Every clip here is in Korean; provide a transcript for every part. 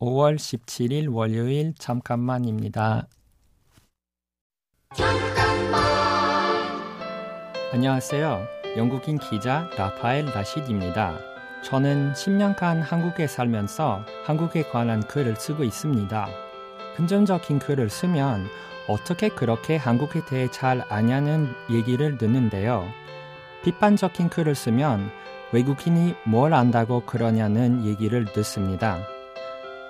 5월 17일 월요일 잠깐만입니다. 잠깐만. 안녕하세요. 영국인 기자 라파엘 라시드입니다. 저는 10년간 한국에 살면서 한국에 관한 글을 쓰고 있습니다. 긍정적인 글을 쓰면 어떻게 그렇게 한국에 대해 잘 아냐는 얘기를 듣는데요. 비판적인 글을 쓰면 외국인이 뭘 안다고 그러냐는 얘기를 듣습니다.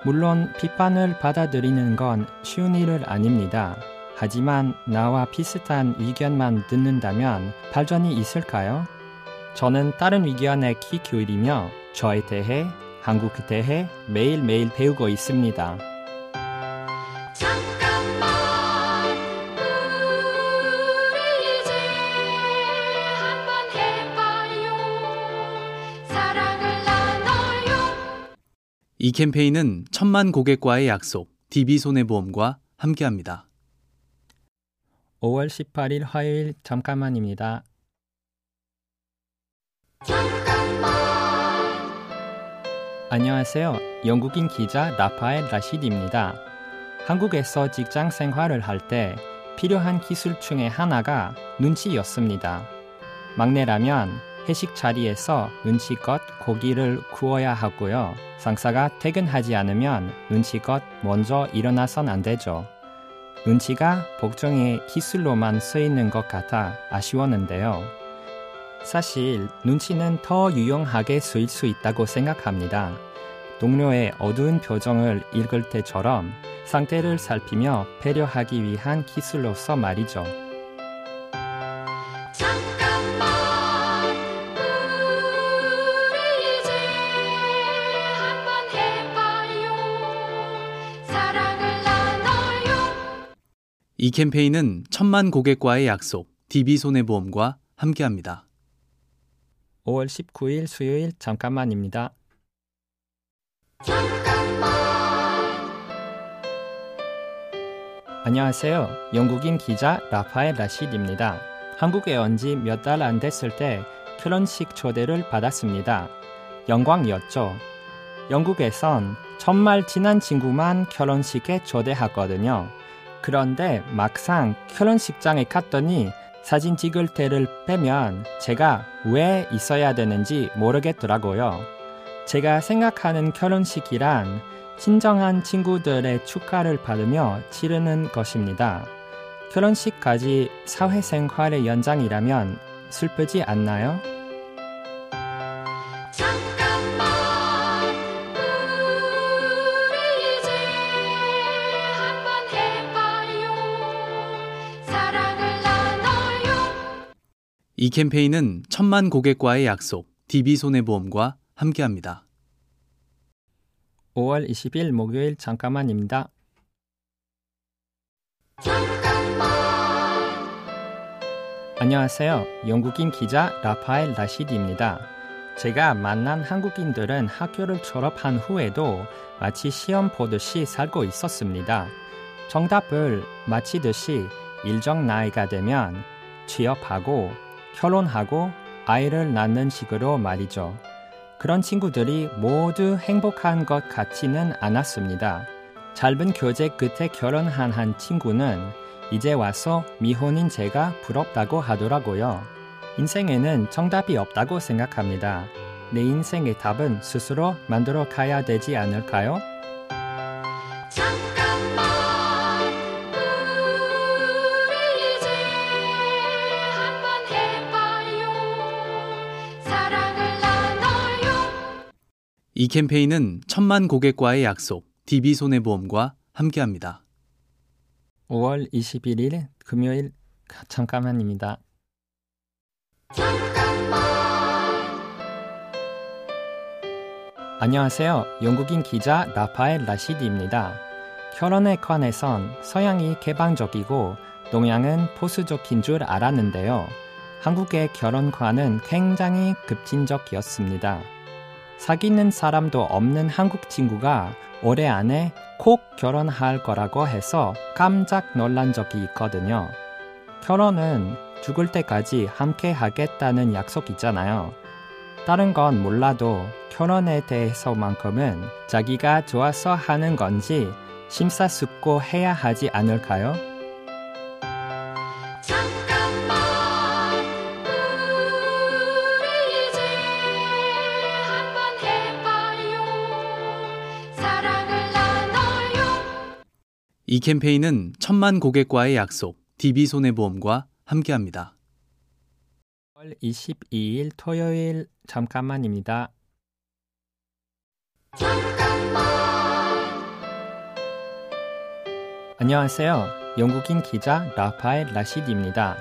물론 비판을 받아들이는 건 쉬운 일은 아닙니다. 하지만 나와 비슷한 의견만 듣는다면 발전이 있을까요? 저는 다른 의견에 귀 기울이며 저에 대해, 한국에 대해 매일매일 배우고 있습니다. 이 캠페인은 천만 고객과의 약속, DB손해보험과 함께합니다. 5월 18일 화요일 잠깐만입니다. 잠깐만. 안녕하세요. 영국인 기자 라파엘 라시드입니다. 한국에서 직장 생활을 할 때 필요한 기술 중에 하나가 눈치였습니다. 막내라면 회식 자리에서 눈치껏 고기를 구워야 하고요. 상사가 퇴근하지 않으면 눈치껏 먼저 일어나선 안 되죠. 눈치가 복종의 기술로만 쓰이는 것 같아 아쉬웠는데요. 사실 눈치는 더 유용하게 쓰일 수 있다고 생각합니다. 동료의 어두운 표정을 읽을 때처럼 상태를 살피며 배려하기 위한 기술로서 말이죠. 이 캠페인은 천만 고객과의 약속, DB손해보험과 함께합니다. 5월 19일 수요일 잠깐만입니다. 잠깐만. 안녕하세요. 영국인 기자 라파엘 라시드입니다. 한국에 온 지 몇 달 안 됐을 때 결혼식 초대를 받았습니다. 영광이었죠. 영국에선 정말 친한 친구만 결혼식에 초대하거든요. 그런데 막상 결혼식장에 갔더니 사진 찍을 때를 빼면 제가 왜 있어야 되는지 모르겠더라고요. 제가 생각하는 결혼식이란 친정한 친구들의 축하를 받으며 치르는 것입니다. 결혼식까지 사회생활의 연장이라면 슬프지 않나요? 이 캠페인은 천만 고객과의 약속, DB손해보험과 함께합니다. 5월 20일 목요일 잠깐만입니다. 잠깐만. 안녕하세요. 영국인 기자 라파엘 라시드입니다. 제가 만난 한국인들은 학교를 졸업한 후에도 마치 시험 보듯이 살고 있었습니다. 정답을 마치듯이 일정 나이가 되면 취업하고 결혼하고 아이를 낳는 식으로 말이죠. 그런 친구들이 모두 행복한 것 같지는 않았습니다. 짧은 교제 끝에 결혼한 한 친구는 이제 와서 미혼인 제가 부럽다고 하더라고요. 인생에는 정답이 없다고 생각합니다. 내 인생의 답은 스스로 만들어 가야 되지 않을까요? 이 캠페인은 천만 고객과의 약속, DB손해보험과 함께합니다. 5월 21일 금요일 잠깐만입니다. 잠깐만. 안녕하세요. 영국인 기자 라파엘 라시드입니다. 결혼에 관해선 서양이 개방적이고 동양은 보수적인 줄 알았는데요. 한국의 결혼관은 굉장히 급진적이었습니다. 사귀는 사람도 없는 한국 친구가 올해 안에 꼭 결혼할 거라고 해서 깜짝 놀란 적이 있거든요. 결혼은 죽을 때까지 함께 하겠다는 약속 있잖아요. 다른 건 몰라도 결혼에 대해서만큼은 자기가 좋아서 하는 건지 심사숙고해야 하지 않을까요? 이 캠페인은 천만 고객과의 약속, DB손해보험과 함께합니다. 5월 22일 토요일 잠깐만입니다. 안녕하세요. 영국인 기자 라파엘 라시디입니다.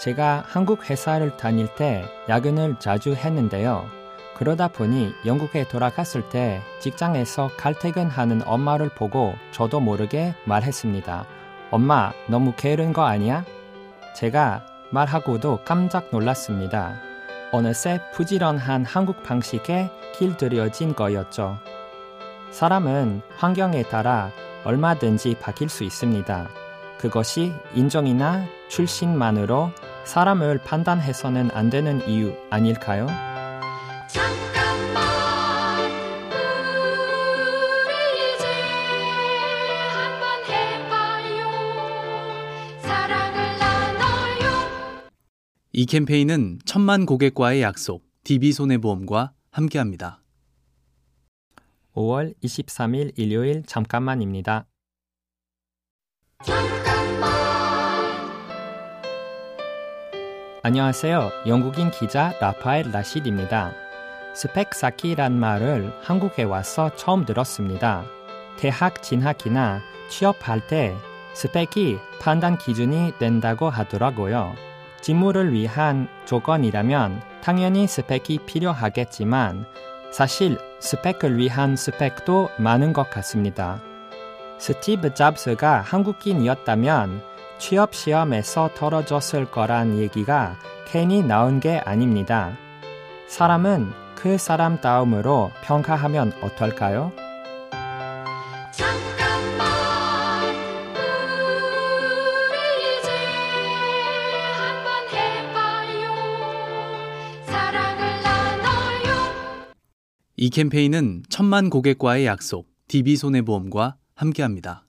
제가 한국 회사를 다닐 때 야근을 자주 했는데요. 그러다 보니 영국에 돌아갔을 때 직장에서 칼퇴근하는 엄마를 보고 저도 모르게 말했습니다. 엄마, 너무 게으른 거 아니야? 제가 말하고도 깜짝 놀랐습니다. 어느새 부지런한 한국 방식에 길들여진 거였죠. 사람은 환경에 따라 얼마든지 바뀔 수 있습니다. 그것이 인종이나 출신만으로 사람을 판단해서는 안 되는 이유 아닐까요? 잠깐만 우리 이제 한번 해봐요 사랑을 나눠요 이 캠페인은 천만 고객과의 약속, DB손해보험과 함께합니다. 5월 23일 일요일 잠깐만입니다. 안녕하세요. 영국인 기자 라파엘 라시드입니다. 스펙 쌓기란 말을 한국에 와서 처음 들었습니다. 대학 진학이나 취업할 때 스펙이 판단 기준이 된다고 하더라고요. 직무를 위한 조건이라면 당연히 스펙이 필요하겠지만 사실 스펙을 위한 스펙도 많은 것 같습니다. 스티브 잡스가 한국인이었다면 취업 시험에서 떨어졌을 거란 얘기가 괜히 나온 게 아닙니다. 사람은 그 사람 다음으로 평가하면 어떨까요? 잠깐만 우리 이제 한번 해봐요 사랑을 나눠요 이 캠페인은 천만 고객과의 약속, DB손해보험과 함께합니다.